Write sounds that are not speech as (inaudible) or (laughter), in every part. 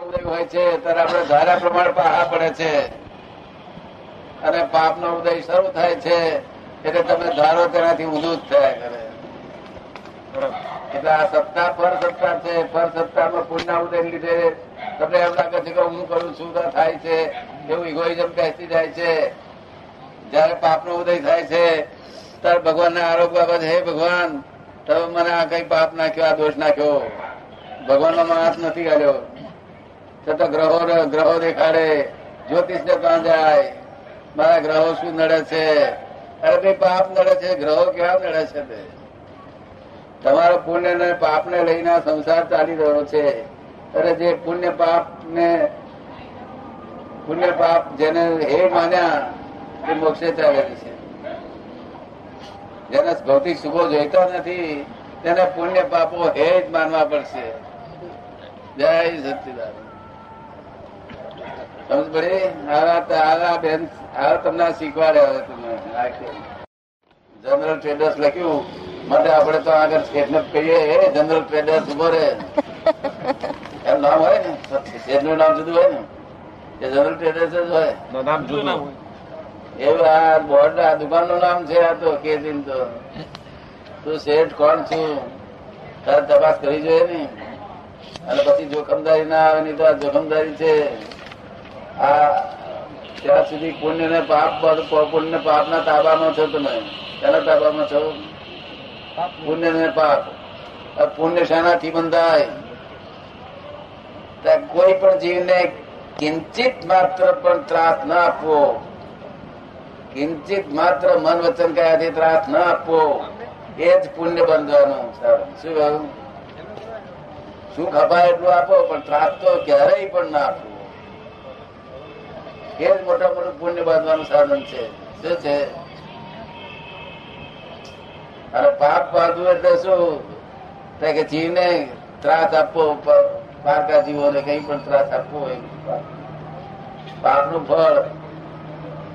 ઉદય હોય છે, ત્યારે આપણે ધારા પ્રમાણે પાહા પડે છે. અને પાપ નો ઉદય શરૂ થાય છે, એટલે તમે ધારો તેનાથી ઊંધું જ થયા કરે. એટલે આ સત્તા પર સત્તા છે, પર સત્તામાં પુણ્ય ઉદય લીધે તમને એમ લાગે છે કે હું કરું છું થાય છે, એવું ઇગોઇઝમ બેસી જાય છે. જયારે પાપ નો ઉદય થાય છે, ત્યારે ભગવાન ના આરોપ બાબત, હે ભગવાન, તમે મને આ કઈ પાપ નાખ્યો, આ દોષ નાખ્યો. ભગવાન નો હાથ નથી ગાલ્યો છતાં ગ્રહો ગ્રહો દેખાડે. જ્યોતિષ ને ત્યાં જાય? મારા ગ્રહો શું નડે છે? અરે ભાઈ, પાપ નડે છે. ગ્રહો કેવા નડે છે તે? તમારો પુણ્ય ને પાપ ને લઈને સંસાર ચાલી રહ્યો છે. અરે જે પુણ્ય પાપ ને પુણ્ય પાપ જેને હે માન્યા, તે મોક્ષે ચાલેલી છે. જેને ભૌતિક સુખો જોઈતો નથી, તેને પુણ્ય પાપો હે જ માનવા પડશે. જય સચિદાન સમજ પડી? આવા બેન આવા તમને શીખવાડ્યા હવે તમે જનરલ ટ્રેડર્સ લખ્યું માટે આપણે તો આગળ શેઠને કહીએ હે જનરલ ટ્રેડર્સ ઊભો રહે. એમ નામ હોય ને? શેઠનું નામ જુદું હોય ને? એ જનરલ ટ્રેડર્સ જ હોય. નામ જુદું. એવું આ બોર્ડ આ દુકાનનું નામ છે આ તો કે તો. તું શેઠ કોણ છું? તારે તપાસ કરવી જોઈએ ને? અને પછી જોખમદારી ના આવે નહીં તો આ જોખમદારી છે. આ ત્યાં સુધી પુણ્ય ને પાપ પુણ્ય પાપ ના તાબામાં છો તમે તેના તાબામાં છો? પુણ્ય ને પાપ પુણ્ય શાનાથી બંધાય. કોઈ પણ જીવને કિંચિત માત્ર પણ ત્રાસ ના આપવો. કિંચિત માત્ર મન વચન કયાથી ત્રાસ ના આપવો. એ જ પુણ્ય બંધવાનું શું કહ્યું? સુખ અપાય એટલું આપો, પણ ત્રાસ તો ક્યારેય પણ ના આપવો એ મોટા મોટું પુણ્ય બાંધવાનું સાધન છે. શું છે? અને પાપ બાંધવું એટલે શું? કે જીવને ત્રાસ આપવો પારકા જીવોને કઈ પણ ત્રાસ આપવો હોય. પાપનું ફળ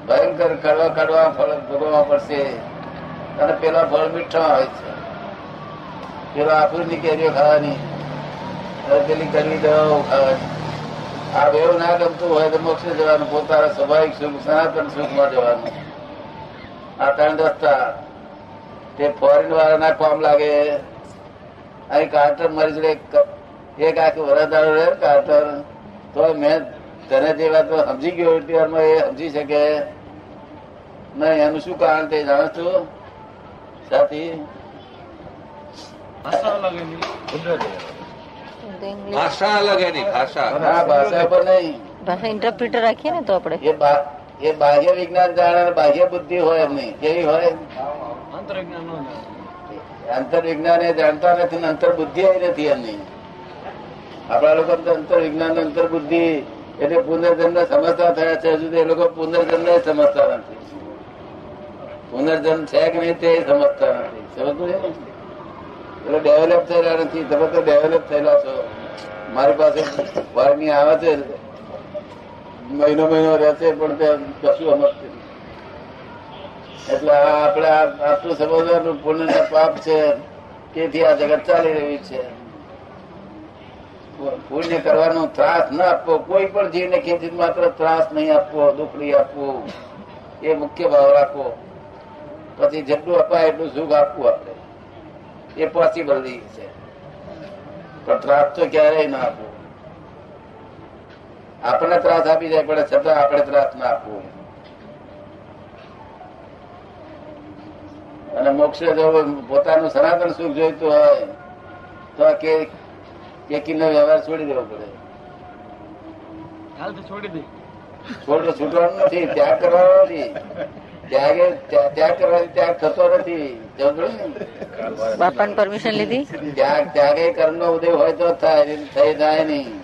ભયંકર કડવા કડવા ફળ ભોગવવા પડશે. અને પેલા ફળ મીઠા હોય છે. પેલા આફુરની કેરીઓ ખાવાની. પેલી કડવી દવાઓ ખાવાની. આ બેવ ના ગમતું હોય તો મોક્ષે જવાનું. પોતાના સ્વાભાવિક સુખ સનાતન સુખમાં જવાનું. આ ત્રણ રસ્તા. તે ફોરેન વાળા ના કામ લાગે. અહીં કાર્ટર મારી જોડે એક- એક આખું વરદારો રહે કાર્ટર તો મેં તને જે વાત સમજી ગયો ત્યારમાં એ સમજી શકે. નહીં એનું શું કારણ તે જાણો છો. સાથી. ભાષા અલગ એની ભાષા. ભાષા પર નહીં. ભાષા ઇન્ટરપ્રિટર રાખીએ ને તો આપણે. એ બાહ્ય વિજ્ઞાન જાણે બાહ્ય બુદ્ધિ હોય એમની કેવી હોય? અંતર વિજ્ઞાન એ જાણતા નથી ને અંતર બુદ્ધિ એ નથી એમની આપણા લોકો તો અંતર વિજ્ઞાન અંતર બુદ્ધિ એટલે પુનર્જન્મ સમજતા થયા છે. હજુ એ લોકો પુનર્જન્મ સમજતા નથી. પુનર્જન્મ છે કે નહીં તે સમજતા નથી. સમજવું છે એટલે ડેવલપ થયેલા નથી. તમે તો ડેવલપ થયેલા છો. મારી પાસે વારની આવે છે. મહિનો મહિનો રહેશે પણ તે કશું સમજતું. એટલે આપણે આટલું સમજવાનું પુણ્ય ને પાપ છે તેથી આ જગત ચાલી રહ્યું છે. પુણ્ય કરવાનો ત્રાસ ન આપવો, કોઈ પણ જીવને ખેંચી માત્ર ત્રાસ નહીં આપવો, દુઃખ નહીં આપવું, એ મુખ્ય ભાવ રાખવો. પછી જેટલું અપાય એટલું સુખ આપવું આપણે. એ પોસિબલ નહીં છે. પણ ત્રાસ તો ક્યારેય ના આપવો આપણને ત્રાસ આપી જાય પડે છતાં આપણે ત્રાસ ના આપવો. અને મોક્ષ જો પોતાનું સનાતન સુખ જોઈતું હોય તો આ કે વ્યવહાર છોડી દેવો પડે. છોડ છૂટવાનું નથી ત્યાગ કરવાનો નથી. ત્યાગે ત્યાગ કરવાથી ત્યાગ થતો નથી. બાપા પરમિશન લીધી? ત્યાગ ત્યાગે કર્મ નો ઉદય હોય તો થાય થઈ જાય નહીં.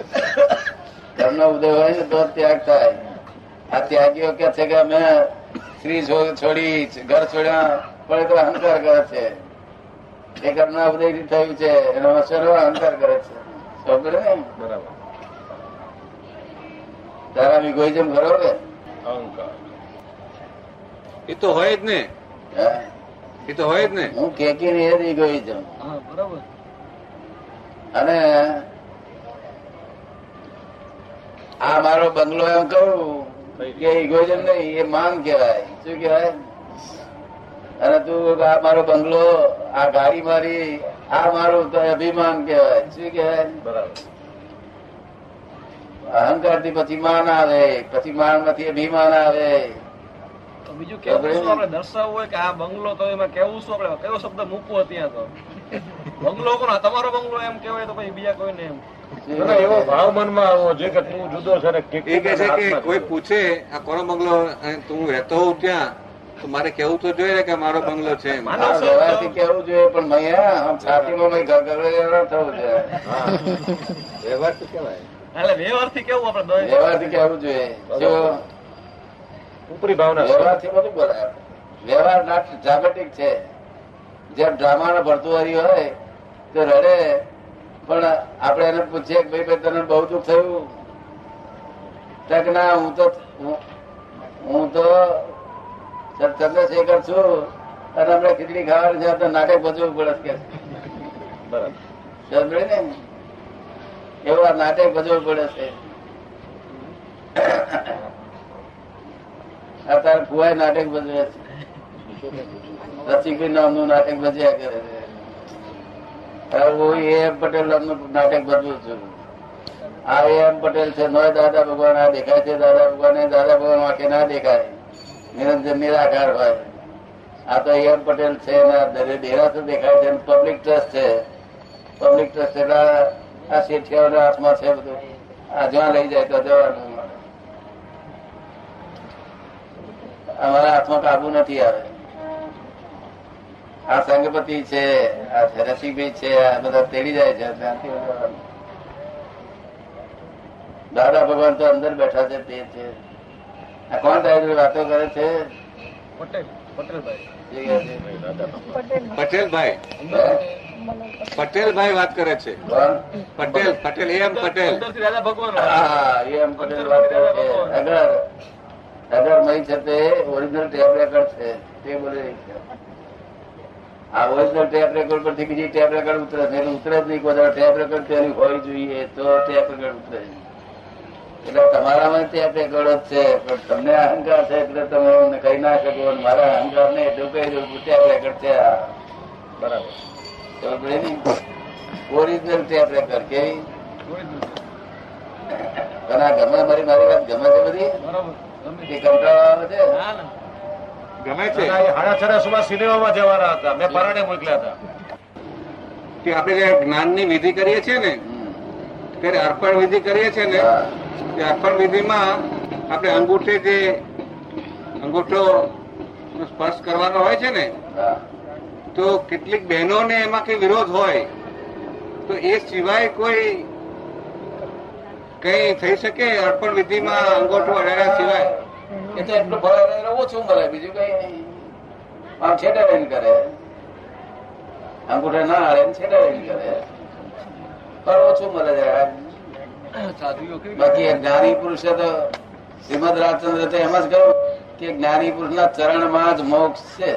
કર્મ નો ઉદય હોય ને તો ત્યાગ થાય. આ ત્યાગીઓ કે છે કે અમે સ્ત્રી છોડી ઘર છોડ્યા પણ એ તો અહંકાર કરે છે. એ કર્મ ના ઉદય થયું છે. એનો અસર અહંકાર કરે છે. સમજે ને? બરાબર. તારા જેમ ખરો કે? અહંકાર. એ તો હોય જ ને. એ તો હોય જ ને. હું કેકી ને એ છું. બરાબર. અને આ મારો બંગલો એમ કહું કે ઇગોઇઝમ નહીં એ માન કહેવાય. શું કહેવાય? અને તું આ મારો બંગલો આ ગાડી મારી આ મારું તો અભિમાન કહેવાય. શું કહેવાય? બરાબર. અહંકારથી પછી માન આવે પછી માનમાંથી અભિમાન આવે. બીજું કેવું શું આપણે દર્શાવવું હોય કે આ બંગલો તો એમાં કેવું શું આપણે કયો શબ્દ મૂકવો ત્યાં તો? બંગલો કોનો તમારો બંગલો એમ કેવાય તો પછી બીજા કોઈને એમ. એવો ભાવ મનમાં આવવો જોઈએ કે તું જુદો છે એ કે છે કે કોઈ પૂછે આ કોનો બંગલો? તું રહેતો હોઉં ત્યાં? તો મારે કેવું તો જોઈએ ને કે મારો બંગલો છે વ્યવહારથી કેવું જોઈએ પણ મૈયા છાતીમાં ગગડે થવું જોઈએ. વ્યવહાર તો કેવાય એટલે વ્યવહારથી કેવું આપણે વ્યવહારથી કેવું જોઈએ. જો ઉપરી ભાવના. વ્યવહારથી બધું બોલાય. વ્યવહાર નાટ ડ્રામેટિક છે. જેમ ડ્રામાનો ભરતુઆરી હોય તો રડે. પણ આપણે એને પૂછીએ કે ભાઈ તને બહુ દુઃખ થયું? તક ના હું તો હું- તો ચંદ્રશેખર છું. અને હમણાં ખીચડી ખાવાની છે તો નાટક ભજવું પડે કે બરાબર. સમજે ને? એવા નાટક ભજવું પડે છે. અત્યારે ફુવાય નાટક ભજવે છે. રસિકભાઈ નામનું નાટક ભજ્યા કરે છે. હું એ એમ પટેલ નામનું નાટક ભજવું છું. આ એ એમ પટેલ છે. નો દાદા ભગવાન આ દેખાય છે. દાદા ભગવાન દાદા ભગવાન વાંકે ના દેખાય. નિરંજન નિરાકાર હોય. આ તો એમ પટેલ છે ડેરા તો દેખાય છે પબ્લિક ટ્રસ્ટ છે. પબ્લિક ટ્રસ્ટ આ- આ શેઠિયાઓના હાથમાં છે બધું. આ જ્યાં લઈ જાય તો જવાનું. અમારા હાથમાં કાબુ નથી આવે. આ સંગપતિ છે આ રસિકભાઈ છે આ બધા તેડી જાય છે ત્યાંથી દાદા ભગવાન તો અંદર બેઠા છે તે છે. આ કોણ તારી વાતો કરે છે? પટેલ પટેલભાઈ. પટેલભાઈ. પટેલભાઈ વાત કરે છે. પટેલ પટેલ એમ પટેલ. દાદા ભગવાન હા એમ પટેલ વાત કરે છે. અગર અગર મય છે તે ઓરિજિનલ ટેપ રેકોર્ડ છે તે બોલે રહી છે. આ ઓરિજિનલ ટેપ રેકોર્ડ પરથી બીજી ટેપ રેકોર્ડ ઉતરે છે એટલે ઉતરે જ નહીં. કોઈ ટેપ રેકોર્ડ તેની હોવી જોઈએ તો ટેપ રેકોર્ડ ઉતરે એટલે તમારામાં ટેપ રેકોર્ડ જ છે પણ તમને અહંકાર છે એટલે તમે કહી ના શકો મારા અહંકાર ને એટલું કહી દઉં ટેપ રેકોર્ડ છે બરાબર. ઓરિજિનલ ટેપ રેકોર્ડ કેવી? ઘરમાં મારી મારી વાત ગમે છે બધી? બરાબર. એ કંટાળો છે. ના ના ગમે છે. હાડા છડા છરાસુમાં સિનેમામાં જવાના હતા. મેં પરાણે મોકલ્યા હતા. કે આપણે જે જ્ઞાનની વિધિ કરીએ છીએ ને ત્યારે અર્પણ વિધિ કરીએ છીએ ને તે અર્પણ વિધિમાં આપણે અંગૂઠે જે અંગૂઠો સ્પર્શ કરવાનો હોય છે ને તો કેટલીક બહેનોને એમાં કઈ વિરોધ હોય. તો એ સિવાય કોઈ કઈ થઈ શકે અર્પણ વિધિમાં અંગોઠું અડાડ્યા સિવાય? એ તો એટલું ભરાય એટલે ઓછું મળે બીજું કઈ નહીં. આમ રહીને કરે. અંગૂઠા ના હારે ને રહીને કરે. પણ ઓછું મળે છે. બાકી જ્ઞાની પુરુષે તો શ્રીમદ રાજચંદ્ર તો એમ જ કહ્યું કે જ્ઞાની પુરુષના ચરણમાં જ મોક્ષ છે.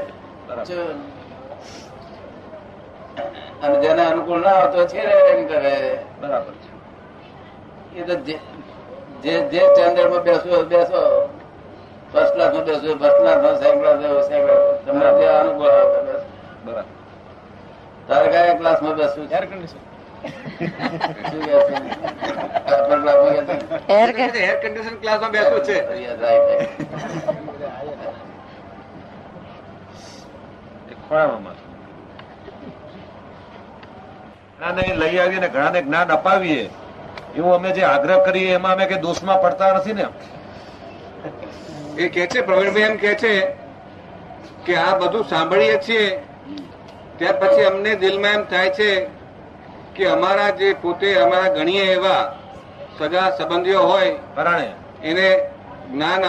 અને જેને અનુકૂળ ના હોય તો છેડે રહીને કરે. બરાબર. એ તો જે જે જે સ્ટેન્ડર્ડમાં બેસવું બેસો ફર્સ્ટ ક્લાસમાં બેસવું ફર્સ્ટ ક્લાસમાં સેકન્ડ ક્લાસ તમને જે અનુકૂળ આવે બેસો. બરાબર. તારે કયા ક્લાસમાં બેસવું એર કન્ડિશન? એર કન્ડિશન ક્લાસમાં બેસવું છે. ખોળામાં જ્ઞાન અહીં લઈ આવીને ઘણાને જ્ઞાન અપાવીએ. એવું અમે જે આગ્રહ કરીએ એમાં અમે કઈ દોષમાં પડતા નથી ને એ કે છે પ્રવીણભાઈ એમ કે છે કે આ બધું સાંભળીએ છીએ ત્યાર પછી અમને દિલમાં એમ થાય છે કે અમારા જે પોતે અમારા ગણીએ એવા સગા સંબંધીઓ હોય પરાણે. એને જ્ઞાન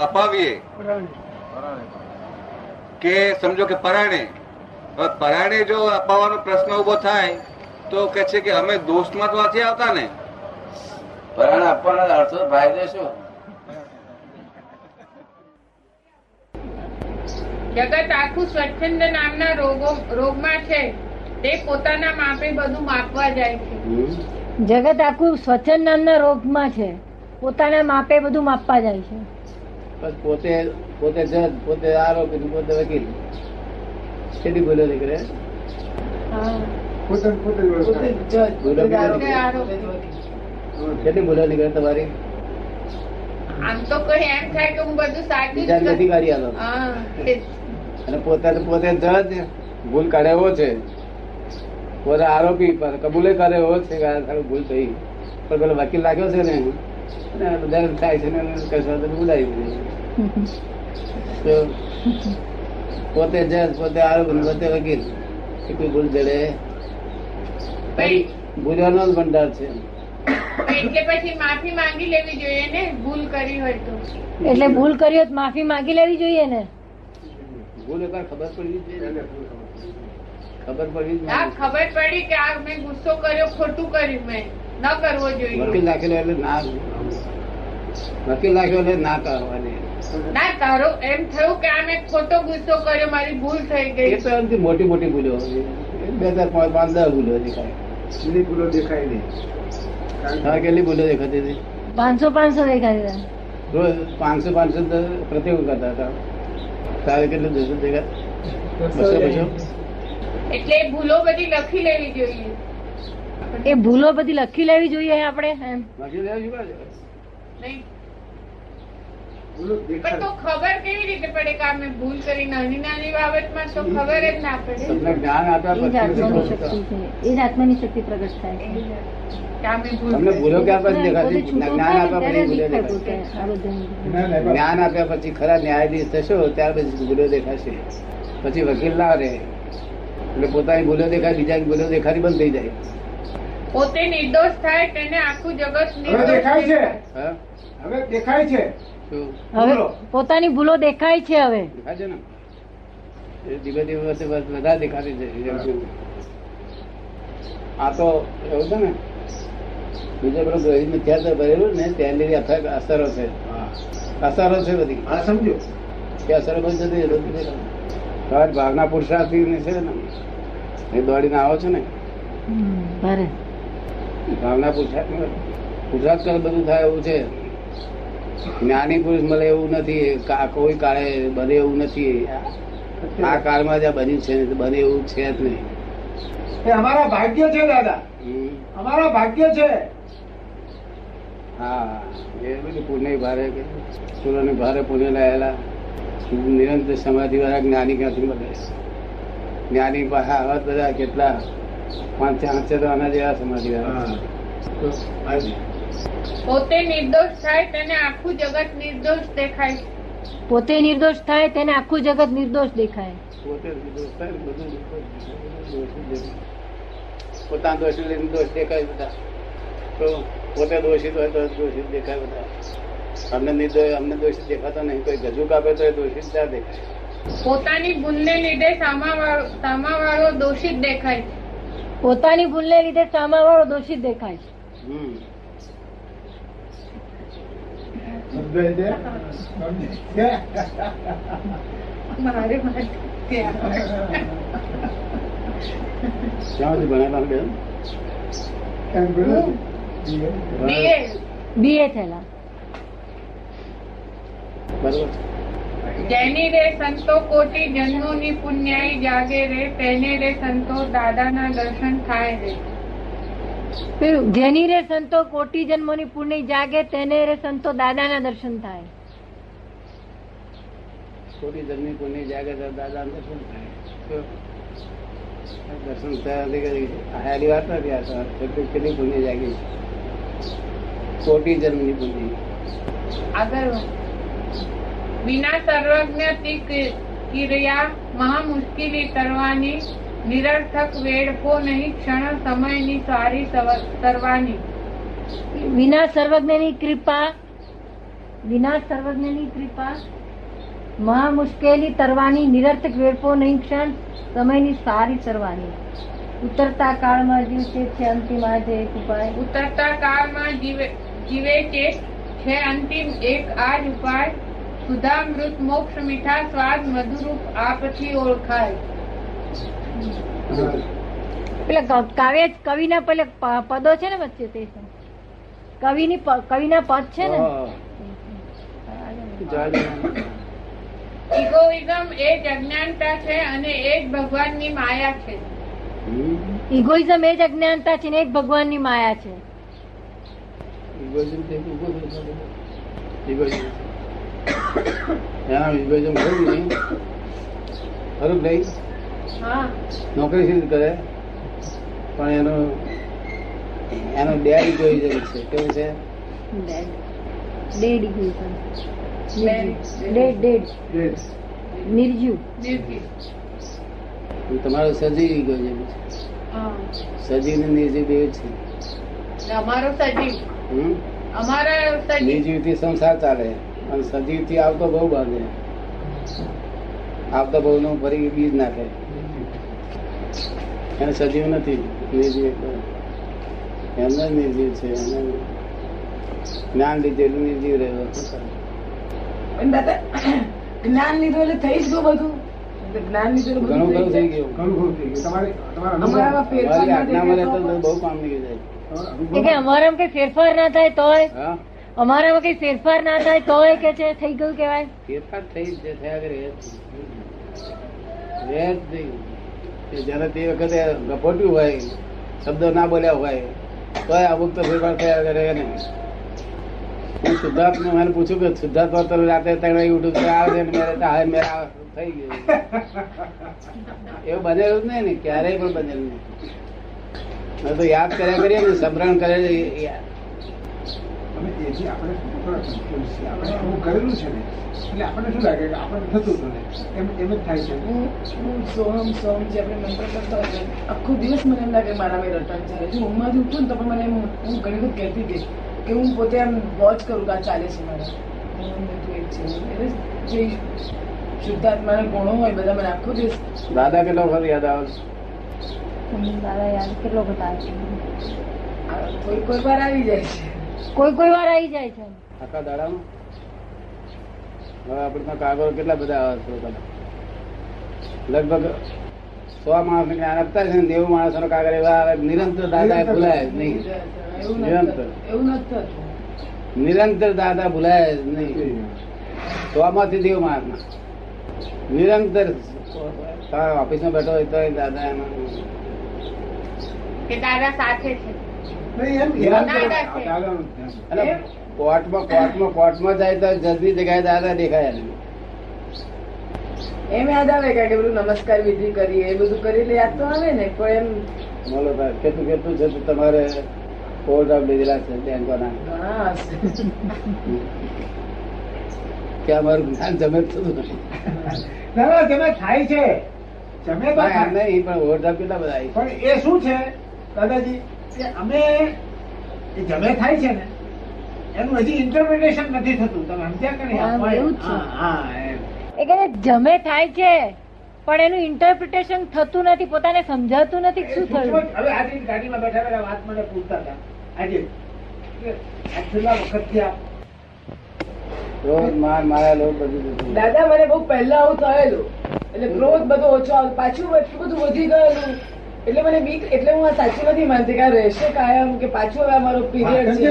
અપાવીએ. કે સમજો કે પરાણે. હવે પરાણે જો અપાવવાનો પ્રશ્ન ઊભો થાય તો કે છે કે અમે દોષમાં તો નથી આવતા ને. પરાણ આપવાનો અર્થો ફાયદો શું? જગત આખું સ્વચ્છંદ નામના રોગો રોગમાં છે. તે પોતાના માપે બધું માપવા જાય છે. જગત આખું સ્વચ્છંદ નામના રોગમાં છે. પોતાના માપે બધું માપવા જાય છે. પોતે પોતે જજ પોતે આરોપી ને પોતે વકીલ. કેટલી ભૂલો નીકળે. પોતે જજ પોતે નીકળે? આરોપી. કેટલી ભૂલો નીકળે તમારી? આમ તો કોઈ એમ થાય કે હું બધું સાચું જ નથી કરી આલો. અને પોતે પોતે જજ ભૂલ કાઢે એવો છે પોતે આરોપી પર કબૂલે કરે એવો છે કે આ ભૂલ થઈ. પણ પેલો વકીલ લાગ્યો છે ને અને બધા થાય છે ને કશું તો બોલાવી દીધું પોતે જજ પોતે આરોપી પોતે વકીલ. કેટલી ભૂલ જડે. ભાઈ, ભૂલવાનો જ ભંડાર છે. એટલે પછી માફી માંગી લેવી જોઈએ ને? ભૂલ કરી હોય તો. એટલે ભૂલ કરી હોત માફી માંગી લેવી જોઈએ ને? ભૂલ એકવાર ખબર પડવી જોઈએ ખબર પડવી જ ખબર પડી કે આ મેં ગુસ્સો કર્યો ખોટું કર્યું મેં. ન કરવો વકીલ જોઈએ એટલે ના વકીલ નાખ્યો એટલે ના કરવાની. ના તારો એમ થયું કે આ મેં ખોટો ગુસ્સો કર્યો મારી ભૂલ થઈ એ ગઈ તો એમથી મોટી મોટી ભૂલો બે હજાર પાંચ દસ ભૂલો દેખાય ભૂલો દેખાય નહીં. હા કેટલી ભૂલો દેખાતી હતી? પાંચસો પાંચસો દેખાતી છે. રોજ પાંચસો પાંચસો પ્રતિકૂળ કરતા હતા. તારે કેટલું બસો બસો એટલે ભૂલો બધી લખી લેવી જોઈએ. એ ભૂલો બધી લખી લેવી જોઈએ આપણે લેવા ભૂલો પણ તો ખબર કેવી રીતે પડે કે આ મેં ભૂલ કરી નાની નાની બાબતમાં તો ખબર જ ના પડે. તમને જ્ઞાન એ જ આત્માની શક્તિ એ જ આત્માની શક્તિ પ્રગટ થાય તમને ભૂલો ક્યાં પછી દેખાતી? જ્ઞાન આપ્યા પછી ભૂલો. જ્ઞાન આપ્યા ખરા ન્યાયાધીશ થશો ત્યાર પછી ભૂલો દેખાશે. પછી વકીલ ના રહે. એટલે પોતાની ભૂલો દેખાય બીજાની ભૂલો દેખાડી બંધ થઈ જાય. પોતે નિર્દોષ થાય તેને આખું જગત હવે દેખાય છે. હવે દેખાય છે. હવે પોતાની ભૂલો દેખાય છે હવે. દેખાય છે ને? ધીમે ધીમે વધારે દેખાતી છે આ તો એવું છે ને બીજો પેલો ગ્રહિત મિથ્યાત્વ ભરેલું ને તેની અસર- અસરો છે. અસરો છે બધી. હા સમજો. કે અસરો બધી જતી તમારી ભાવના પુરુષાર્થી ને છે ને? એ દોડીને આવો છો ને? ભાવના પુરુષાર્થ પુરુષાર્થ કરે બધું થાય એવું છે. જ્ઞાની પુરુષ મળે એવું નથી. કા- કોઈ કાળે બને એવું નથી. આ કાળમાં જ્યાં બન્યું છે બને એવું છે જ નહીં. અમારા ભાગ્ય છે દાદા. અમારા ભાગ્ય છે. હા એ બધું પુણ્ય ભારે સુરોને ભારે પુણ્ય લાયેલા નિરંતર સમાધિ વાળા જ્ઞાની ક્યાંથી મળે? જ્ઞાની આવા બધા કેટલા? પાંચ પાંચ તો આના જેવા સમાધિ વાળા. પોતે નિર્દોષ થાય તેને આખું જગત નિર્દોષ દેખાય. પોતે નિર્દોષ થાય તેને આખું જગત નિર્દોષ દેખાય. પોતે થાય બધું. પોતાના દોષ લઈને દોષ દેખાય બધા. તો પોતે દોષિત હોય તો દોષિત દેખાય બધા. અમને લીધે અમને દોષિત દેખાતો નહીં. કોઈ ગજુ કાપે તો એ દોષિત ત્યાં દેખાય? પોતાની ભૂલને લીધે સામા વાળો દોષિત દેખાય છે. પોતાની ભૂલને લીધે સામા વાળો દોષિત દેખાય છે. હમ. મારે ભણેલા બેન. બીએ થયેલા. જેની રે સંતો કોટી જન્મોની પુણ્યાઈ જાગે રે તેને રે સંતો દાદાના દર્શન થાય રે. પેલું જેની રે સંતો કોટી જન્મોની પુણ્ય જાગે તેને રે સંતો દાદાના દર્શન થાય. કોટી જન્મી પુણ્ય જાગે તો દાદા દર્શન થાય. દર્શન થયા હારી વાત નથી આ કેટલી કેટલી પુણ્ય જાગી કોટી જન્મની બુદ્ધિ. આગળ વિના સર્વજ્ઞથી કિ- ક્રિયા મહા મુશ્કેલી કરવાની નિરર્થક વેડફો નહીં ક્ષણ સમયની સારી કરવાની. વિના સર્વજ્ઞની કૃપા વિના સર્વજ્ઞની કૃપા મહા મુશ્કેલી તરવાની નિરર્થક વેડફો નહીં ક્ષણ સમયની સારી સરવાની ઉતરતા કાળમાં જીવ છે છે અંતિમ આજે એક ઉપાય ઉતરતા કાળમાં જીવે જીવે છે છે અંતિમ એક આ જ ઉપાય સુધામૃત મોક્ષ મીઠા સ્વાદ મધુરૂપ આપથી ઓળખાય. પેલા કાવ્ય કવિના પેલા પદો છે ને વચ્ચે તે કવિની કવિના પદ છે ને. ઇગોઇઝમ એ જ અજ્ઞાનતા છે અને એ જ ભગવાનની માયા છે. ઇગોઇઝમ એ જ અજ્ઞાનતા છે ને એક ભગવાનની માયા છે. Egoism તે ઊભું થયું છે. એના નહીં. ખરું નહીં? હા. નોકરી સિદ્ધ કરે? પણ એનો એનો ડેડ જાય છે? કેવું છે? ડેડ ઇગોઇઝમ ડેડ ડેડ નિર્જીવ તમારો સજીવ ગયો હા છે. સજીવ ને નિર્જીવ બે છે. અમારો સજીવ? અમારા સજીવ સંસાર ચાલે. અને સજીવથી આવતો બહુ બાંધે આવતો બહુ નું ફરી બીજ નાખે. એને સજીવ નથી. નિર્જીવ એમને જ નિર્જીવ છે. એમને જ્ઞાન લીધેલું નિર્જીવ રહ્યો. જ્ઞાન લીધું એટલે થઈ જ ગયું બધું. જ્ઞાન ઘણું બધું ઘણું થઈ ગયું. ઘણું ઘણું થઈ ગયું. તમારે તમારા આજ્ઞામાં રહેતો બહુ કામ નીકળી જાય. કે અમારામાં કઈ ફેરફાર ના થાય તોય? હા. અમારામાં કઈ ફેરફાર ના થાય તોય કે છે? થઈ ગયું કેવાય ફેરફાર થઈ જ થયા કરે જયારે તે વખતે ગપોટ્યું હોય શબ્દો ના બોલ્યા હોય તોય અમુક તો ફેરફાર થયા કરે ને હું શુદ્ધાર્થ ને મને પૂછ્યું કે શુદ્ધાર્થ તો રાતે ત્રણ વાગે ઉઠું તો આવે છે મેરે તો હવે મેરા થઈ ગયું. એવું બનેલું જ નહીં ને ક્યારેય પણ બનેલું નહીં. તો યાદ કર્યા કરીએ ને સમરણ કરે અમે એથી આપણે થોડા confused છીએ. આપણે એવું કરેલું છે એટલે આપણને શું લાગે કે આપણને થતું હતું ને એમ એમ જ થાય છે હું હું સોહમ સોહમ જે આપણે મંત્ર કરતા હોય ને, આખો દિવસ મને એમ લાગે મારા મેં રટણ ચાલે જો ઊંઘમાંથી ઉઠું ને તો પણ મને એમ હું ઘણી વખત કહેતી હતી કે હું પોતે આમ વોચ કરું કે આ ચાલે છે મારા એટલે જે શુદ્ધાત્માના ગુણો હોય બધા મને આખો દિવસ દાદા કેટલો વખત યાદ આવે છે? દાદા યાર કેટલો બધા છે. કોઈ કોઈ વાર આવી જાય છે. કોઈ કોઈ વાર આવી જાય છે. આખા દાડામાં? હવે આપણે કાગળ કેટલા બધા આવે છે. લગભગ સો માણસ જ્ઞાન આપતા છે ને નેવું માણસો નો કાગળ એવા આવે નિરંતર દાદા ભૂલાય જ નહીં. નિરંતર. એવું નથી નિરંતર દાદા ભૂલાય જ નહીં. સો માંથી દેવ માણસ નિરંતર. ઓફિસમાં બેઠો હોય તો દાદા એમાં કે દાદા સાથે છે નહીં એમ દાદા યાદ છે. આ દાદાનું ધ્યાન. અને કોર્ટમાં કોર્ટમાં કોર્ટમાં જાય તો જજની જગ્યાએ દાદા દેખાય એને. એમ યાદ આવે કે બધું નમસ્કાર વિધિ કરીએ એ બધું કરી યાદ તો આવે ને પણ એમ બોલો ભાઈ કેટલું કેટલું છે તો તમારે ઓવરડ્રાફ્ટ લીધેલા છે બેંકોના કે અમારું જ્ઞાન જમે થતું નથી. જમે થાય છે જમે તો ના, એમ થાય. નહીં પણ ઓવરડ્રાફ્ટ કેટલા બધા પણ એ શું છે દાદાજી કે અમે એ જમે થાય છે ને એનું હજી ઇન્ટરપ્રિટેશન નથી થતું. તમે સમજ્યા કે હા, એવું જ છે. હા, હા, એમ. એ કે જમે થાય છે પણ એનું ઇન્ટરપ્રિટેશન થતું નથી પોતાને સમજાતું નથી શું થયું? હવે આજે ગાડીમાં બેઠા બેઠા વાત મને પૂછતા હતા. આજે છેલ્લા માર લોક બધું દાદા મને બહુ પહેલા આવું થયેલું. એટલે ક્રોધ બધો ઓછો પાછું એટલું બધું વધી ગયેલું. એટલે મને બીક એટલે હું આ નથી માનતી કે રહેશે કાયમ કે પાછું હવે મારો પીરિયડ છે.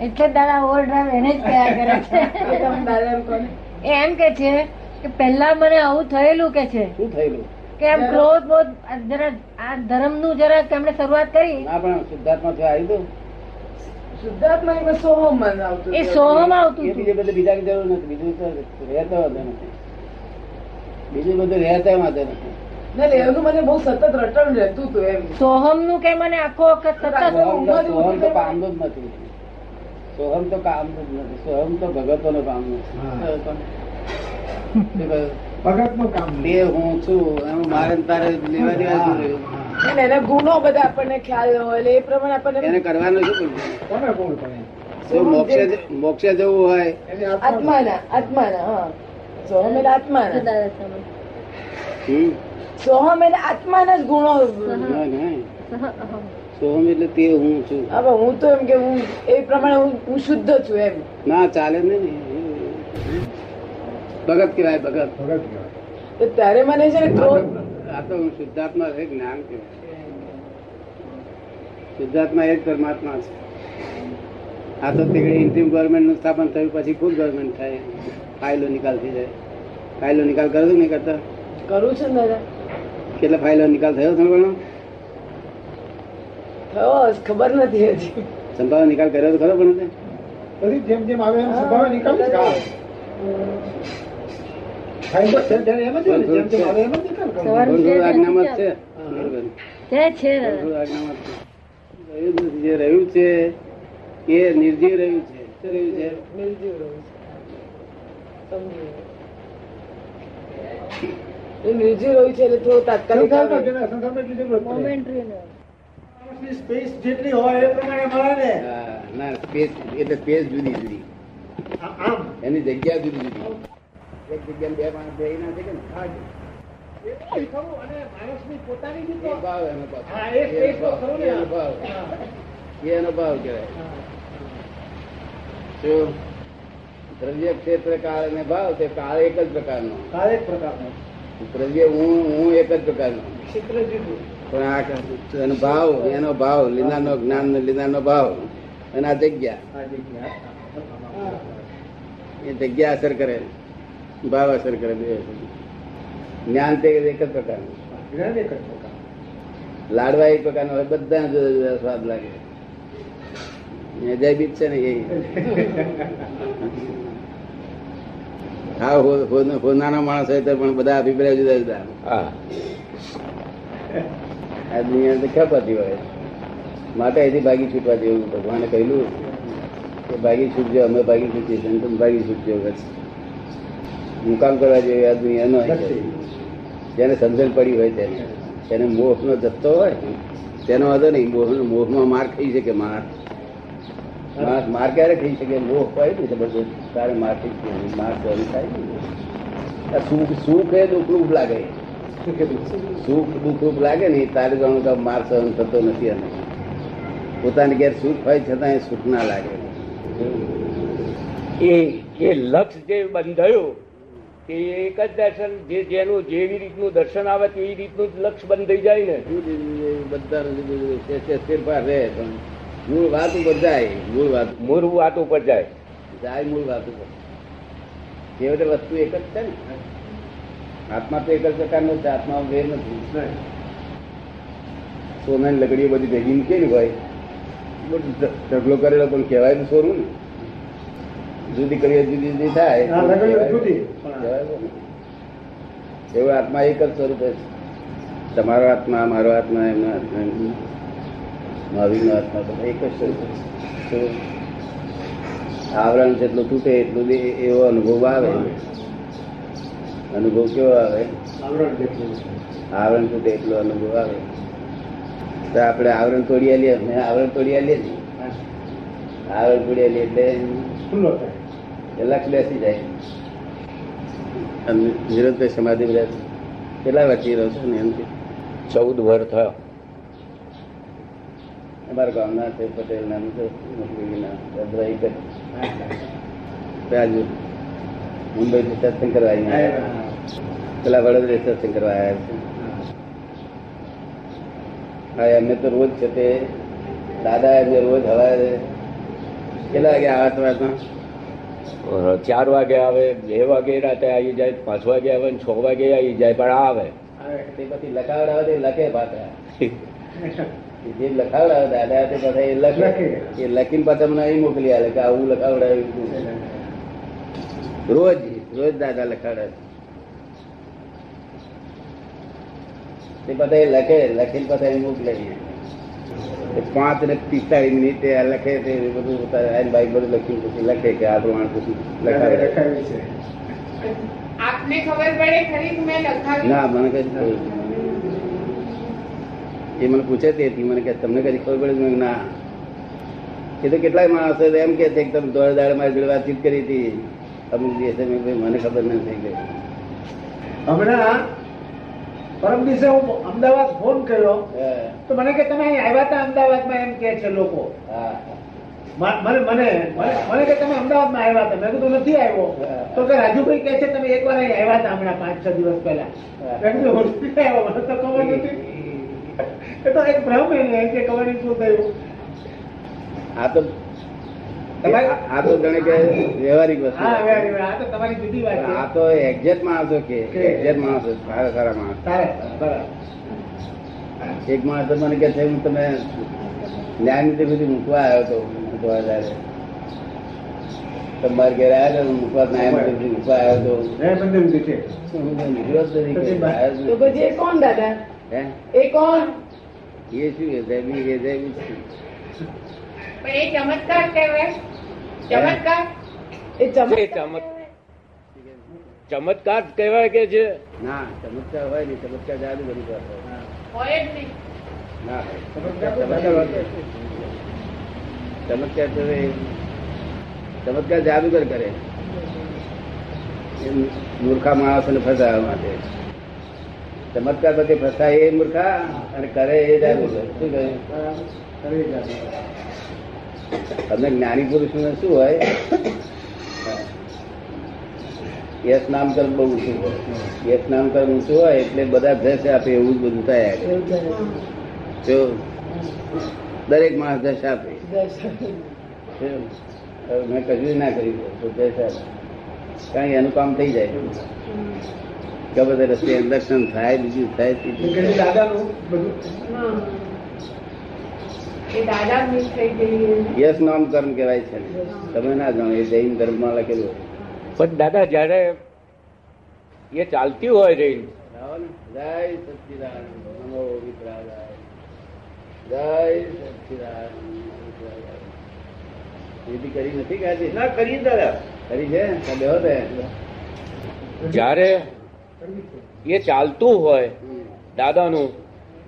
એટલે દાદા ઓવર ડ્રાઈવ એને જ કયા કરે છે. (laughs) એમ એ એમ કે છે કે પહેલા મને આવું થયેલું કે છે? શું થયેલું? કે એમ ક્રોધ બોધ જરા આ ધર્મનું જરા તેમણે શરૂઆત કરી. ના પણ શુદ્ધાત્મા થયો આવી દઉં શુદ્ધાત્મા એમાં સોહમ મન આવતું એ. સોહમ આવતું બીજે બધે બીજાની જરૂર નથી. બીજું તો રહેતો નથી. બીજું બધું રહેતા વાંધો નથી. એનું મને બહુ સતત રટણ રહેતું હતું એમ. સોહમનું કે મને આખો વખત સતત સોહમ તો કામ કામનું જ નથી સોહમ તો કામનું જ નથી. સોહમ તો ભગતો નું કામ નથી ભગતનું કામ બે હું છું એમ મારે ને તારે લેવા દેવા એના ગુણો બધા આપણને ખ્યાલ ન હોય એટલે એ પ્રમાણે આપણને એને કરવાનું શું કોને કોણ કરે? મોક્ષે મોક્ષે જવું હોય. આત્માના આત્માના હા. સોહમ એટલે આત્માના. હમ. સોહમ એટલે આત્માના જ ગુણો ના, ના. સોહમ એટલે તે હું છું. હવે હું તો એમ કે હું એ પ્રમાણે હું શુદ્ધ છું એમ. ના ચાલે ને. ભગત કહેવાય ભગત. ભગત કહેવાય. તો ત્યારે મને છે ને ક્રોધ આ તો હું શુદ્ધાત્મા છે જ્ઞાન કહેવાય. શુદ્ધાત્મા એ જ પરમાત્મા છે. આ તો તે ઇન્ટિમ ગવર્મેન્ટનું સ્થાપન થયું પછી ફૂલ ગવર્મેન્ટ થાય. ફાઇલો નિકાલ થઈ જાય. ફાઇલો નિકાલ કરો છો નહીં કરતા? કરું છું ને દાદા. કેટલા ફાઇલો નિકાલ થયો થોડો થયો ખબર નથી હજી. સંભાવ નિકાલ કર્યો તો ખરો પણ? પછી જેમ જેમ આવે એમ સંભાવે નિકાલ જ રહ્યું જે રહ્યું છે એ નિર્જીવ રહ્યું છે. રહ્યું છે? નિર્જીવ રહું છું. નિર્જીવ રહ્યું છે એટલે થોડું તાત્કાલિક space જેટલી હોય એ પ્રમાણે મળે ને. ના સ્પેસ એટલે સ્પેસ જુદી જુદી. આમ. એની જગ્યા જુદી જુદી. એક જગ્યા બે માણસ બે ના? શકે ને. હા, દ્રવ્ય ક્ષેત્ર કાળ અને ભાવ તે કાળ એક જ પ્રકારનો. કાળ એક પ્રકારનો. દ્રવ્ય હું હું એક જ પ્રકારનો. પણ આ એનો ભાવ એનો ભાવ લીલાનો જ્ઞાન લીલાનો ભાવ અને આ જગ્યા. એ જગ્યા અસર કરે ભાવ અસર કરે બે જ્ઞાન તે એક જ પ્રકારનું. એક જ પ્રકાર લાડવા એક પ્રકારનો હોય બધા જુદા જુદા સ્વાદ લાગે. એ જયબીજ છે ને એ. હા હો- હો- માણસ હોય તો પણ બધા અભિપ્રાય જુદા જુદા. આ દુનિયા તો ખપાતી હોય. માટે અહીંથી ભાગી છૂટવા જેવું ભગવાને કહ્યું કે ભાગી છૂટજો અમે ભાગી છૂટીએ છીએ તમે ભાગી છૂટજો મુકામ કરવા જેવી આ દુનિયા નો નથી. જેને સમજણ પડી હોય તેને. તેને મોહનો જથ્થો હોય તેનો વાંધો નહીં. મોહ મોહમાં માર ખાઈ શકે માર. માર માર ક્યારે થઈ શકે મોહ હોય ને જબરદસ્ત તારે માર ખાઈ માર કરવી થાય સુખ સુખ એ દુઃખ રૂપ લાગે સુખ દુઃખ રૂપ લાગે ને તારે જાણું તો માર સહન થતો નથી અને પોતાની ઘેર સુખ હોય છતાં એ સુખ ના લાગે એ એ લક્ષ જે બંધાયું તે એક જ દર્શન જે જેનું જેવી રીતનું દર્શન આવે તેવી રીતનું જ લક્ષ બંધાઈ જાય ને બધા ફેરફાર રહે પણ મૂળ વાત ઉપર જાય મૂળ વાત મૂળ વાત ઉપર જાય. જાય મૂળ વાત ઉપર. છેવટે વસ્તુ એક જ છે ને આત્મા તો એક જ પ્રકારનો છે આત્મા વેર નથી. સોનાની લકડીઓ બધી ભેગી મૂકેલી હોય ઢગલો કરેલો પણ કહેવાય તો સોરું ને. જુદી કરીએ જુદી જુદી થાય. એવો આત્મા એક જ સ્વરૂપે છે. તમારો આત્મા મારો આત્મા એમનો આત્મા. મહાવીરનો આત્મા તો એક જ સ્વરૂપ આવરણ જેટલું તૂટે એટલું દે- એવો અનુભવ આવે. અનુભવ કેવો આવે? આવરણ જેટલું આવરણ તૂટે એટલો અનુભવ આવે. તો આપણે આવરણ તોડી આલીએ ને આવરણ તોડી આલીએ ને આવરણ તોડી આલીએ એટલે ખુલ્લો થાય. લક્ષ બેસી જાય. અને નિરંતર સમાધિ બધા કેટલા વચ્ચે રહો છો ને એમ ચૌદ વર થયો. અમારા ગામના છે પટેલ નામ છે નોકરીના બધા એક જ રાજુ. મુંબઈ થી સત્સંગ કરવા પેલા વડોદરા સત્સંગ કરવા આવ્યા છે. હા એમને તો રોજ છે તે. દાદા એમને રોજ હવા કેટલા વાગે આવે સવારમાં ચાર વાગે આવે બે વાગે રાતે આવી જાય પાંચ વાગે આવે ને છ વાગે આવી જાય પણ આવે. તે પછી લખાવડાવે તે લખે પાછા. (laughs) જે લખાવડાવે દાદા તે પાછા એ લખે લખે. એ લખીને પાછા મને અહીં મોકલી આલે કે આવું લખાવડાવ્યું તું. રોજ રોજ દાદા લખાવડાવે તે બધા એ લખે લખીને પાછા અહીં મોકલે એ પાંચ ને પિસ્તાળીસ મિનિટે આ લખે તે બધું પોતાને આઈને બાઈક બધું લખીને પછી લખે કે આ પ્રમાણે પછી લખાવે લખાવી છે આપને ખબર પડે ખરી કે મેં લખાવ્યું ના મને કઈ ખબર નથી. એ મને પૂછે તેથી મને કે તમને કદી ખબર પડે? ના. એ તો કેટલાય માણસો એમ કે છે કે તમે દોડ દાડ મારી જોડે વાતચીત કરી હતી. અમુક દિવસે મેં મને ખબર નથી કે હમણાં પરમ દિવસે હું અમદાવાદ ફોન કર્યો. તો મને કે તમે અહીં આવ્યા હતા અમદાવાદમાં? એમ કે છે લોકો. મને મને મને- કે તમે અમદાવાદમાં આવ્યા હતા? મેં કીધું નથી આવ્યો. તો કે રાજુભાઈ કે છે તમે એકવાર અહીં આવ્યા હતા હમણાં પાંચ છ દિવસ પહેલા. મેં કીધું આવ્યો. મને તો ખબર નથી. એ તો એક ભ્રમ એને કે ખબર શું થયું આ તો આ તો જાણે કે વ્યવહારિક વસ્તુ આ તો તમારી જુદી વાત છે. આ તો એક્ઝેક્ટ માણસો કે એક્ઝેક્ટ માણસો સારા સારા માણસ. એક માણસ મને કે છે હું તમે ન્યાય નીતિ બધી મૂકવા આવ્યો હતો મૂકવા ત્યારે તમારે ઘેર આવ્યા હતા મૂકવા ન્યાય નીતિ બધી મૂકવા આવ્યો હતો તો નીકળ્યો તો કોણ દાદા? હે? એ કોણ? એ શું. પણ એ ચમત્કાર કહેવાય. ચમત્કાર? એ ચમત્કાર એ ચમત્કાર કહેવાય કે છે ના ચમત્કાર હોય નહીં. ચમત્કાર જાદુ બની હોય હોય ના ચમત્કાર. ચમત્કાર જાદુગર કરે એ મૂર્ખા માણસોને ફસાવવા માટે. ચમત્કાર પછી ફસાય એ મૂર્ખા? અને કરે એ જાદુગર શું કરે તમને જ્ઞાની પુરુષ શું હોય? યશ નામ કર્મ બહુ ઊંચું હોય યશ નામ કર્મ ઊંચું હોય? એટલે બધા જશ આપે એવું જ બધું થાય. જો દરેક માણસ જશ આપે. મેં કશું ના કર્યું. તો જશ આપે. કારણ કે એનું કામ થઈ જાય. ગમે તે રસ્તે દર્શન થાય બીજું થાય એ ત્રીજું ઘડી થાય. દાદાનું બધું એ દાદા મિસ થઈ ગઈ યશ નામ કર્મ કહેવાય છે ને. તમે ના જાણો એ જૈન ધર્મમાં લખેલું હોય. પણ દાદા જયારે એ ચાલતી હોય રહી આવો ને. જય સચ્ચિદાનંદ નમો વિતરાગાય જય સચ્ચિદાનંદ વિધિ કરી નથી કાજી ના કરી દાદા કરી છે તો બેહો તે. જયારે એ ચાલતું હોય દાદાનું.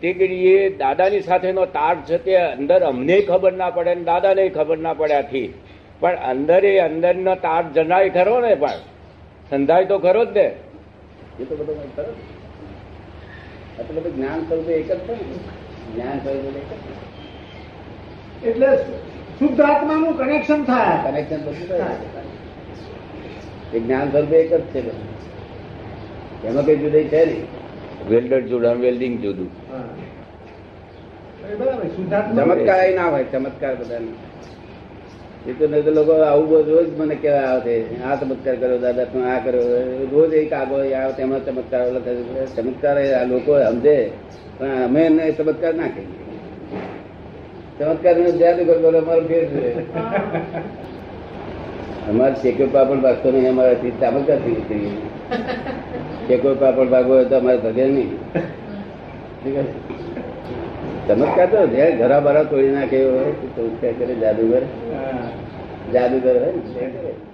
તે ઘડી એ દાદાની સાથેનો તાર છે તે અંદર અમને ખબર ના પડે ને દાદાને ખબર ના પડે આથી. પણ અંદર એ અંદરનો તાર જણાય ખરો ને પણ. સંધાય તો ખરો જ ને. એ તો બધો તો બધું જ્ઞાન સ્વરૂપ એક જ છે જ્ઞાન સ્વરૂપ એક જ એટલે શુદ્ધ આત્માનું કનેક્શન થાય. કનેક્શન બધું થાય. એ જ્ઞાન સ્વરૂપ એક જ છે બધું. એમાં કઈ જુદાઈ છે નહીં. વેલ્ડર જોડાણ વેલ્ડિંગ જુદું. ચમત્કાર ના હોય ચમત્કાર બધા એ તો નહીં તો લોકો આવું બધું રોજ મને કેવા આવે છે આ ચમત્કાર કર્યો દાદા તમે આ કર્યો રોજ એક આગો આવે તેમાં ચમત્કાર ચમત્કાર આ લોકો સમજે પણ અમે એને ચમત્કાર ના કહીએ. ચમત્કાર નો જાદુગર કરતો અમારો ફેર છે. અમારે શેક્યો પણ ભાગતો નહીં અમારાથી ચમત્કારથી શેક્યો પાપડ ભાગવો હોય તો અમારે ભગે નહીં ઠીક છે? ચમત્કાર તો જે ઘરા બરા તોડી નાખે એવો હોય તો જાદુગર હા. જાદુગર હોય ને.